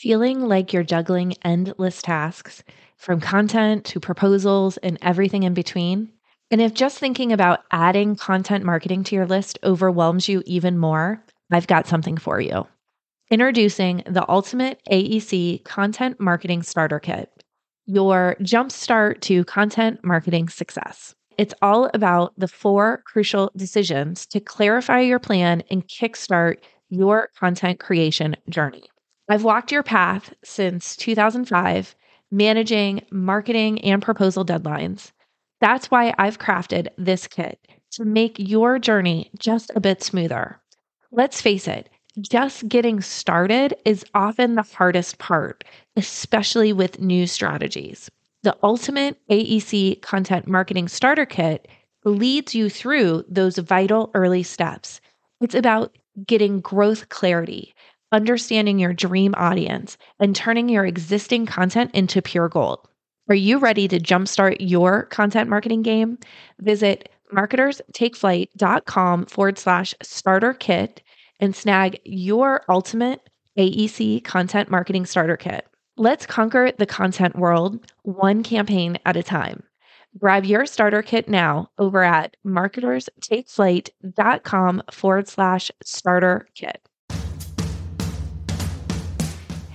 Feeling like you're juggling endless tasks from content to proposals and everything in between? And if just thinking about adding content marketing to your list overwhelms you even more, I've got something for you. Introducing the Ultimate AEC Content Marketing Starter Kit, your jumpstart to content marketing success. It's all about the four crucial decisions to clarify your plan and kickstart your content creation journey. I've walked your path since 2005, managing marketing and proposal deadlines. That's why I've crafted this kit to make your journey just a bit smoother. Let's face it, just getting started is often the hardest part, especially with new strategies. The Ultimate AEC Content Marketing Starter Kit leads you through those vital early steps. It's about getting growth clarity, understanding your dream audience, and turning your existing content into pure gold. Are you ready to jumpstart your content marketing game? Visit marketerstakeflight.com forward slash starter kit and snag your ultimate AEC content marketing starter kit. Let's conquer the content world one campaign at a time. Grab your starter kit now over at marketerstakeflight.com forward slash starter kit.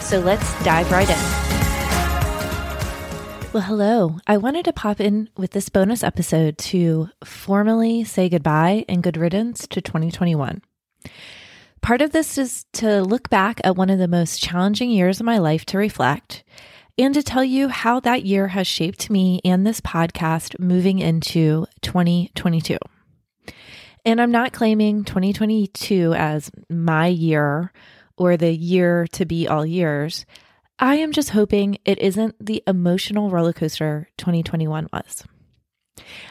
So let's dive right in. Well, hello. I wanted to pop in with this bonus episode to formally say goodbye and good riddance to 2021. Part of this is to look back at one of the most challenging years of my life to reflect and to tell you how that year has shaped me and this podcast moving into 2022. And I'm not claiming 2022 as my year or the year to be all years. I am just hoping it isn't the emotional roller coaster 2021 was.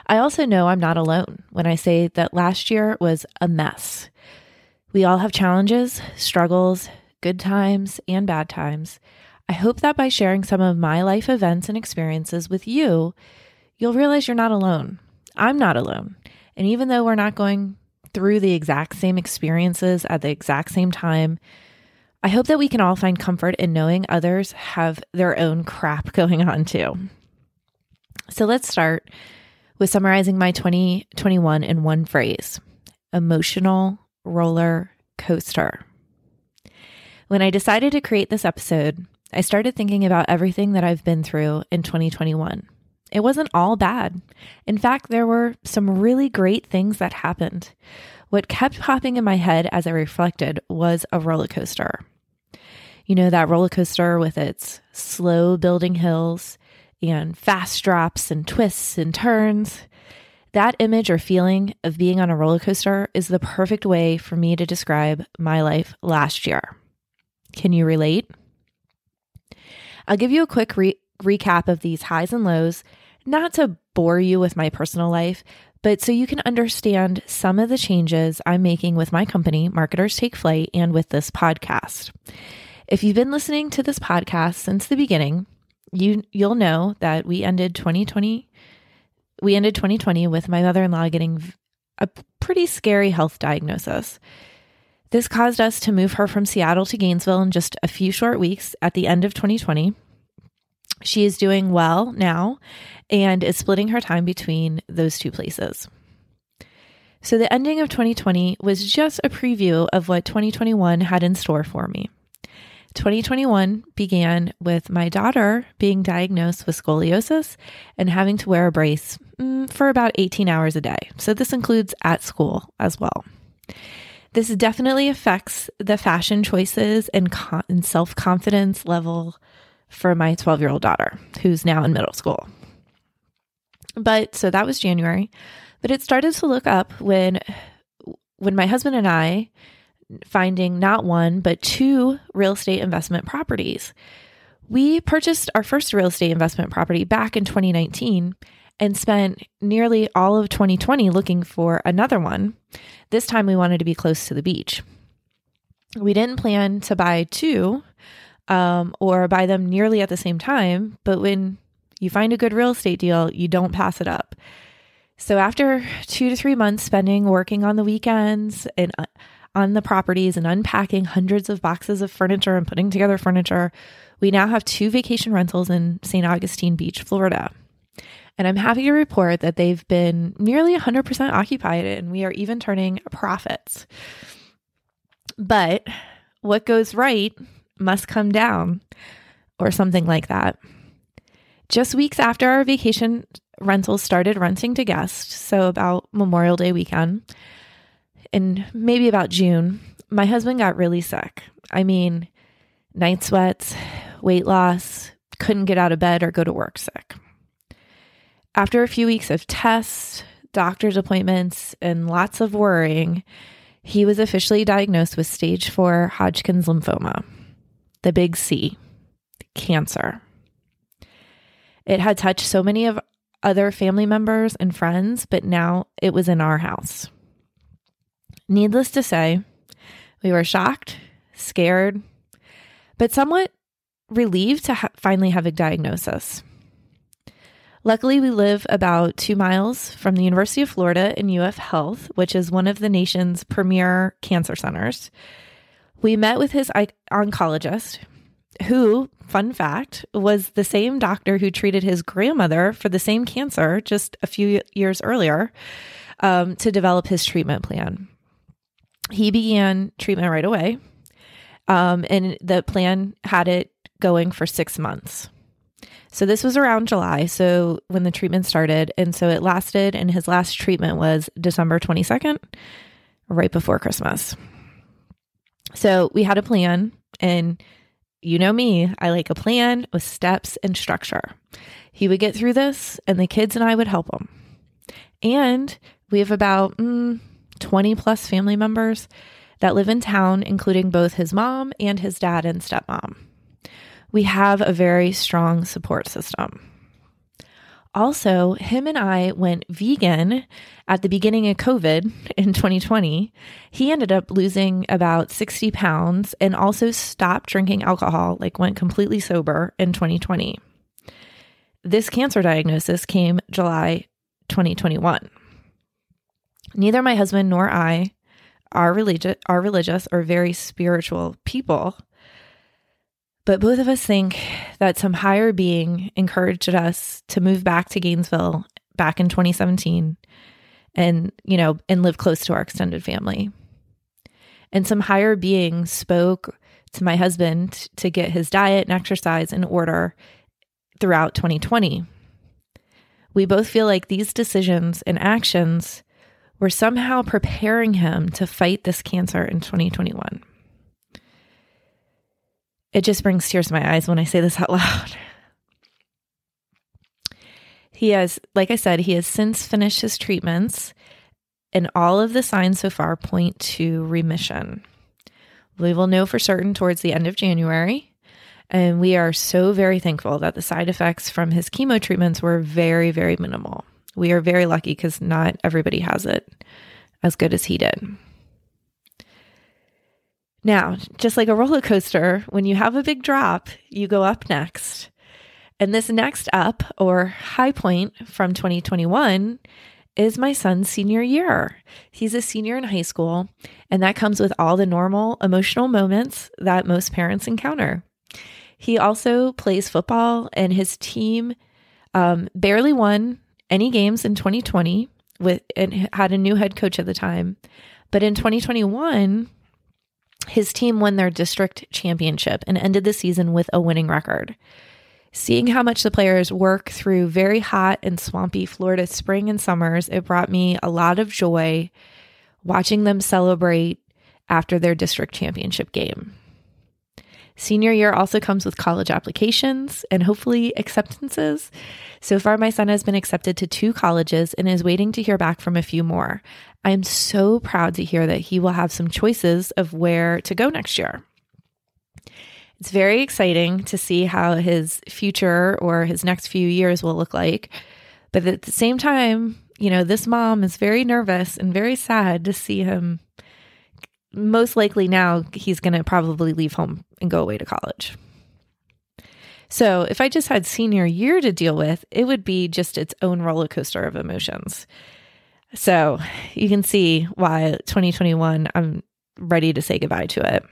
I also know I'm not alone when I say that last year was a mess. We all have challenges, struggles, good times, and bad times. I hope that by sharing some of my life events and experiences with you, you'll realize you're not alone. I'm not alone. And even though we're not going through the exact same experiences at the exact same time, I hope that we can all find comfort in knowing others have their own crap going on too. So let's start with summarizing my 2021 in one phrase emotional roller coaster. When I decided to create this episode, I started thinking about everything that I've been through in 2021. It wasn't all bad. In fact, there were some really great things that happened. What kept popping in my head as I reflected was a roller coaster. You know, that roller coaster with its slow building hills and fast drops and twists and turns. That image or feeling of being on a roller coaster is the perfect way for me to describe my life last year. Can you relate? I'll give you a quick re- recap of these highs and lows, not to bore you with my personal life, but so you can understand some of the changes I'm making with my company, Marketers Take Flight, and with this podcast. If you've been listening to this podcast since the beginning, you you'll know that we ended 2020 we ended 2020 with my mother-in-law getting a pretty scary health diagnosis. This caused us to move her from Seattle to Gainesville in just a few short weeks at the end of 2020. She is doing well now and is splitting her time between those two places. So, the ending of 2020 was just a preview of what 2021 had in store for me. 2021 began with my daughter being diagnosed with scoliosis and having to wear a brace mm, for about 18 hours a day. So, this includes at school as well. This definitely affects the fashion choices and, con- and self confidence level for my 12 year old daughter, who's now in middle school. But so that was January. But it started to look up when when my husband and I finding not one, but two real estate investment properties. We purchased our first real estate investment property back in 2019 and spent nearly all of 2020 looking for another one. This time we wanted to be close to the beach. We didn't plan to buy two um, or buy them nearly at the same time, but when you find a good real estate deal, you don't pass it up. So after two to three months spending working on the weekends and uh, on the properties and unpacking hundreds of boxes of furniture and putting together furniture, we now have two vacation rentals in St. Augustine Beach, Florida. And I'm happy to report that they've been nearly 100% occupied and we are even turning profits. But what goes right must come down, or something like that. Just weeks after our vacation rentals started renting to guests, so about Memorial Day weekend, in maybe about June, my husband got really sick. I mean, night sweats, weight loss, couldn't get out of bed or go to work sick. After a few weeks of tests, doctor's appointments, and lots of worrying, he was officially diagnosed with stage four Hodgkin's lymphoma, the big C, cancer. It had touched so many of other family members and friends, but now it was in our house. Needless to say, we were shocked, scared, but somewhat relieved to ha- finally have a diagnosis. Luckily, we live about two miles from the University of Florida in UF Health, which is one of the nation's premier cancer centers. We met with his oncologist, who, fun fact, was the same doctor who treated his grandmother for the same cancer just a few years earlier um, to develop his treatment plan. He began treatment right away, um, and the plan had it going for six months. So this was around July, so when the treatment started. And so it lasted, and his last treatment was December 22nd, right before Christmas. So we had a plan, and you know me, I like a plan with steps and structure. He would get through this, and the kids and I would help him. And we have about mm, 20 plus family members that live in town, including both his mom and his dad and stepmom we have a very strong support system. Also, him and I went vegan at the beginning of COVID in 2020. He ended up losing about 60 pounds and also stopped drinking alcohol, like went completely sober in 2020. This cancer diagnosis came July 2021. Neither my husband nor I are religious are religious or very spiritual people. But both of us think that some higher being encouraged us to move back to Gainesville back in 2017 and, you know, and live close to our extended family. And some higher being spoke to my husband to get his diet and exercise in order throughout 2020. We both feel like these decisions and actions were somehow preparing him to fight this cancer in 2021. It just brings tears to my eyes when I say this out loud. He has, like I said, he has since finished his treatments, and all of the signs so far point to remission. We will know for certain towards the end of January. And we are so very thankful that the side effects from his chemo treatments were very, very minimal. We are very lucky because not everybody has it as good as he did. Now, just like a roller coaster, when you have a big drop, you go up next. And this next up or high point from 2021 is my son's senior year. He's a senior in high school, and that comes with all the normal emotional moments that most parents encounter. He also plays football, and his team um, barely won any games in 2020 with and had a new head coach at the time. But in 2021, his team won their district championship and ended the season with a winning record. Seeing how much the players work through very hot and swampy Florida spring and summers, it brought me a lot of joy watching them celebrate after their district championship game. Senior year also comes with college applications and hopefully acceptances. So far, my son has been accepted to two colleges and is waiting to hear back from a few more. I am so proud to hear that he will have some choices of where to go next year. It's very exciting to see how his future or his next few years will look like. But at the same time, you know, this mom is very nervous and very sad to see him. Most likely now, he's going to probably leave home and go away to college. So, if I just had senior year to deal with, it would be just its own roller coaster of emotions. So, you can see why 2021, I'm ready to say goodbye to it.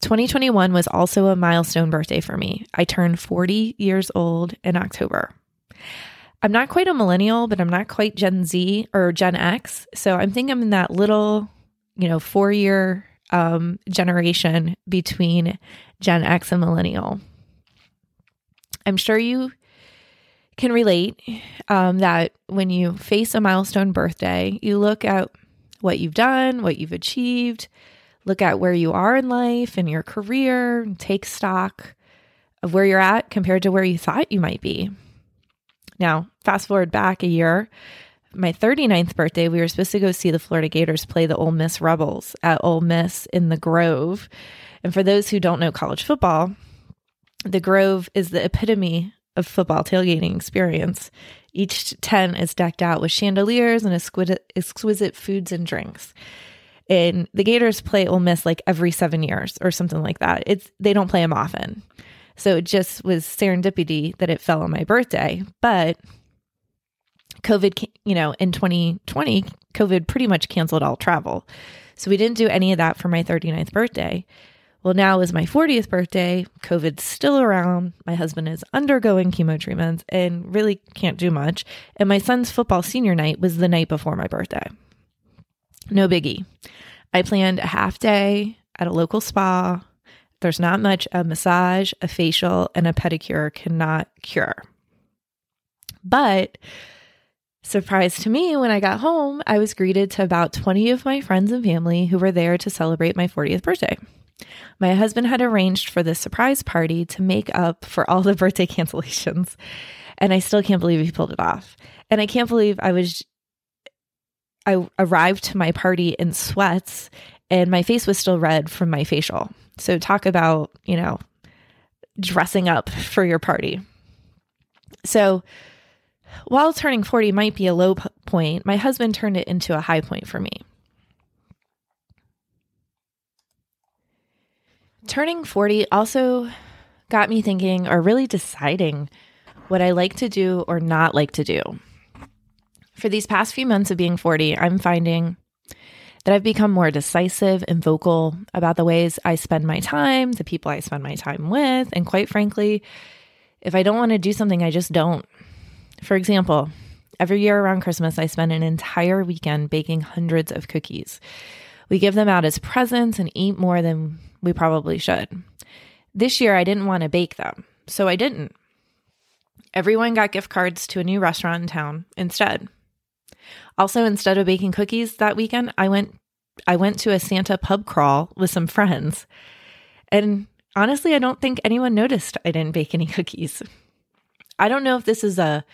2021 was also a milestone birthday for me. I turned 40 years old in October. I'm not quite a millennial, but I'm not quite Gen Z or Gen X. So I'm thinking I'm in that little, you know, four year um, generation between Gen X and millennial. I'm sure you can relate um, that when you face a milestone birthday, you look at what you've done, what you've achieved, look at where you are in life and your career, take stock of where you're at compared to where you thought you might be. Now, fast forward back a year, my 39th birthday, we were supposed to go see the Florida Gators play the Ole Miss Rebels at Ole Miss in the Grove. And for those who don't know college football, the Grove is the epitome of football tailgating experience. Each tent is decked out with chandeliers and exquisite, foods and drinks. And the Gators play Ole Miss like every seven years or something like that. It's they don't play them often. So it just was serendipity that it fell on my birthday. But COVID, you know, in 2020, COVID pretty much canceled all travel. So we didn't do any of that for my 39th birthday. Well, now is my 40th birthday. COVID's still around. My husband is undergoing chemo treatments and really can't do much. And my son's football senior night was the night before my birthday. No biggie. I planned a half day at a local spa there's not much a massage, a facial, and a pedicure cannot cure. But surprise to me, when I got home, I was greeted to about 20 of my friends and family who were there to celebrate my 40th birthday. My husband had arranged for this surprise party to make up for all the birthday cancellations. And I still can't believe he pulled it off. And I can't believe I was I arrived to my party in sweats and my face was still red from my facial. So, talk about, you know, dressing up for your party. So, while turning 40 might be a low point, my husband turned it into a high point for me. Turning 40 also got me thinking or really deciding what I like to do or not like to do. For these past few months of being 40, I'm finding that I've become more decisive and vocal about the ways I spend my time, the people I spend my time with, and quite frankly, if I don't want to do something, I just don't. For example, every year around Christmas, I spend an entire weekend baking hundreds of cookies. We give them out as presents and eat more than we probably should. This year, I didn't want to bake them, so I didn't. Everyone got gift cards to a new restaurant in town instead. Also, instead of baking cookies that weekend, I went I went to a Santa pub crawl with some friends. And honestly, I don't think anyone noticed I didn't bake any cookies. I don't know if this is a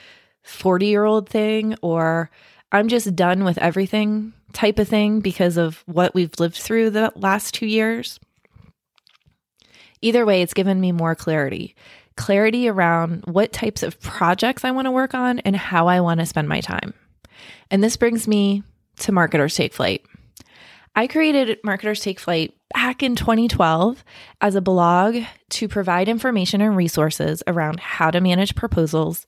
40 year old thing or I'm just done with everything type of thing because of what we've lived through the last two years. Either way, it's given me more clarity clarity around what types of projects I want to work on and how I want to spend my time. And this brings me to Marketers Take Flight. I created Marketers Take Flight back in 2012 as a blog to provide information and resources around how to manage proposals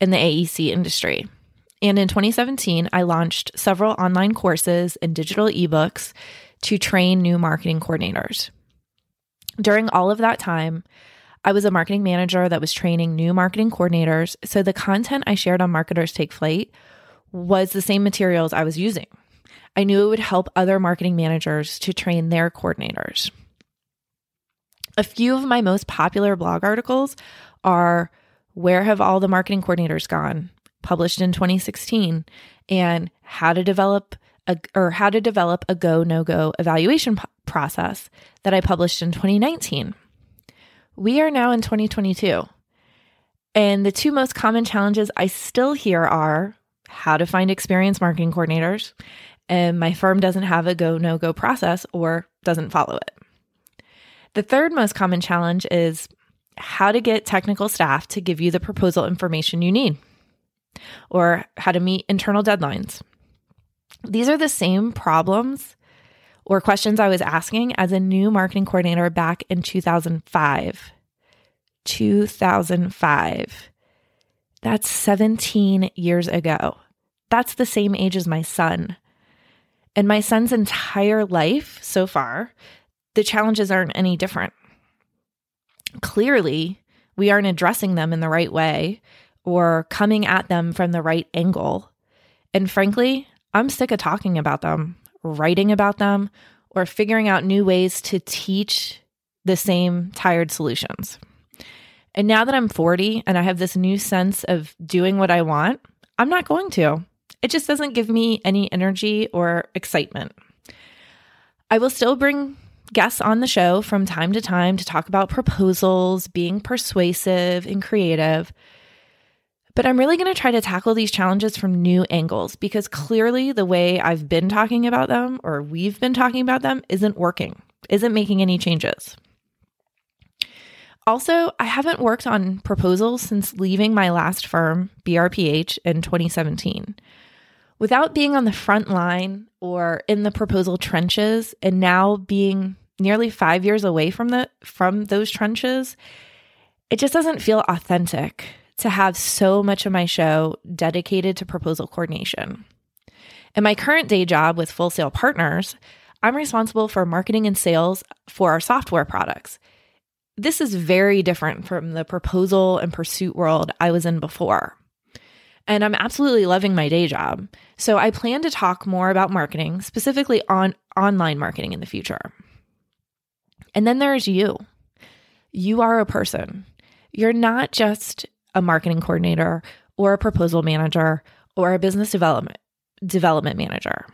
in the AEC industry. And in 2017, I launched several online courses and digital ebooks to train new marketing coordinators. During all of that time, I was a marketing manager that was training new marketing coordinators. So the content I shared on Marketers Take Flight was the same materials I was using. I knew it would help other marketing managers to train their coordinators. A few of my most popular blog articles are Where Have All the Marketing Coordinators Gone? published in 2016, and How to Develop a, or how to develop a go no go evaluation process that I published in 2019. We are now in 2022. And the two most common challenges I still hear are how to find experienced marketing coordinators, and my firm doesn't have a go no go process or doesn't follow it. The third most common challenge is how to get technical staff to give you the proposal information you need or how to meet internal deadlines. These are the same problems or questions I was asking as a new marketing coordinator back in 2005. 2005. That's 17 years ago. That's the same age as my son. And my son's entire life so far, the challenges aren't any different. Clearly, we aren't addressing them in the right way or coming at them from the right angle. And frankly, I'm sick of talking about them, writing about them, or figuring out new ways to teach the same tired solutions. And now that I'm 40 and I have this new sense of doing what I want, I'm not going to. It just doesn't give me any energy or excitement. I will still bring guests on the show from time to time to talk about proposals, being persuasive and creative. But I'm really going to try to tackle these challenges from new angles because clearly the way I've been talking about them or we've been talking about them isn't working, isn't making any changes. Also, I haven't worked on proposals since leaving my last firm, BRPH, in 2017. Without being on the front line or in the proposal trenches and now being nearly 5 years away from the from those trenches, it just doesn't feel authentic to have so much of my show dedicated to proposal coordination. In my current day job with Full Sail Partners, I'm responsible for marketing and sales for our software products this is very different from the proposal and pursuit world I was in before. And I'm absolutely loving my day job. So I plan to talk more about marketing, specifically on online marketing in the future. And then there's you. You are a person. You're not just a marketing coordinator or a proposal manager or a business development development manager.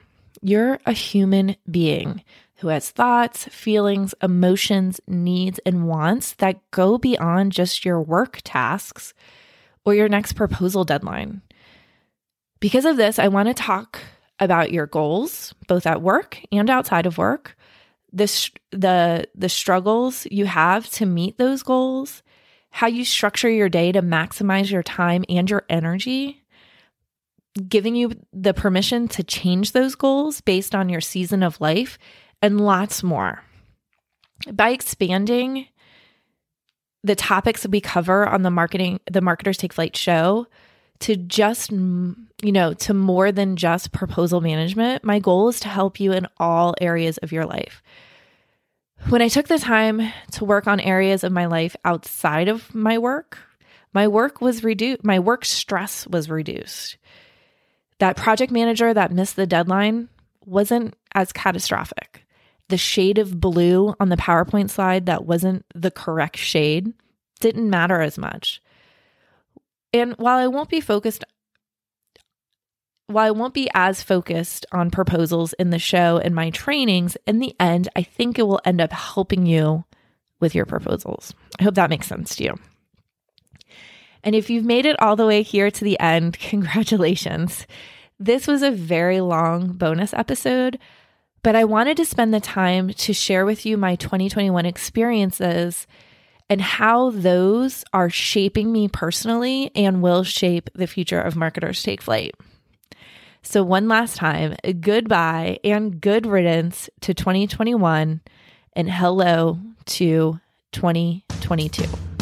You're a human being who has thoughts, feelings, emotions, needs, and wants that go beyond just your work tasks or your next proposal deadline. Because of this, I want to talk about your goals, both at work and outside of work, the, the, the struggles you have to meet those goals, how you structure your day to maximize your time and your energy, giving you the permission to change those goals based on your season of life and lots more. By expanding the topics that we cover on the marketing the marketers take flight show to just you know to more than just proposal management my goal is to help you in all areas of your life when i took the time to work on areas of my life outside of my work my work was reduced my work stress was reduced that project manager that missed the deadline wasn't as catastrophic the shade of blue on the PowerPoint slide that wasn't the correct shade didn't matter as much. And while I won't be focused while I won't be as focused on proposals in the show and my trainings, in the end, I think it will end up helping you with your proposals. I hope that makes sense to you. And if you've made it all the way here to the end, congratulations. This was a very long bonus episode, but I wanted to spend the time to share with you my 2021 experiences and how those are shaping me personally and will shape the future of Marketers Take Flight. So, one last time, goodbye and good riddance to 2021 and hello to 2022.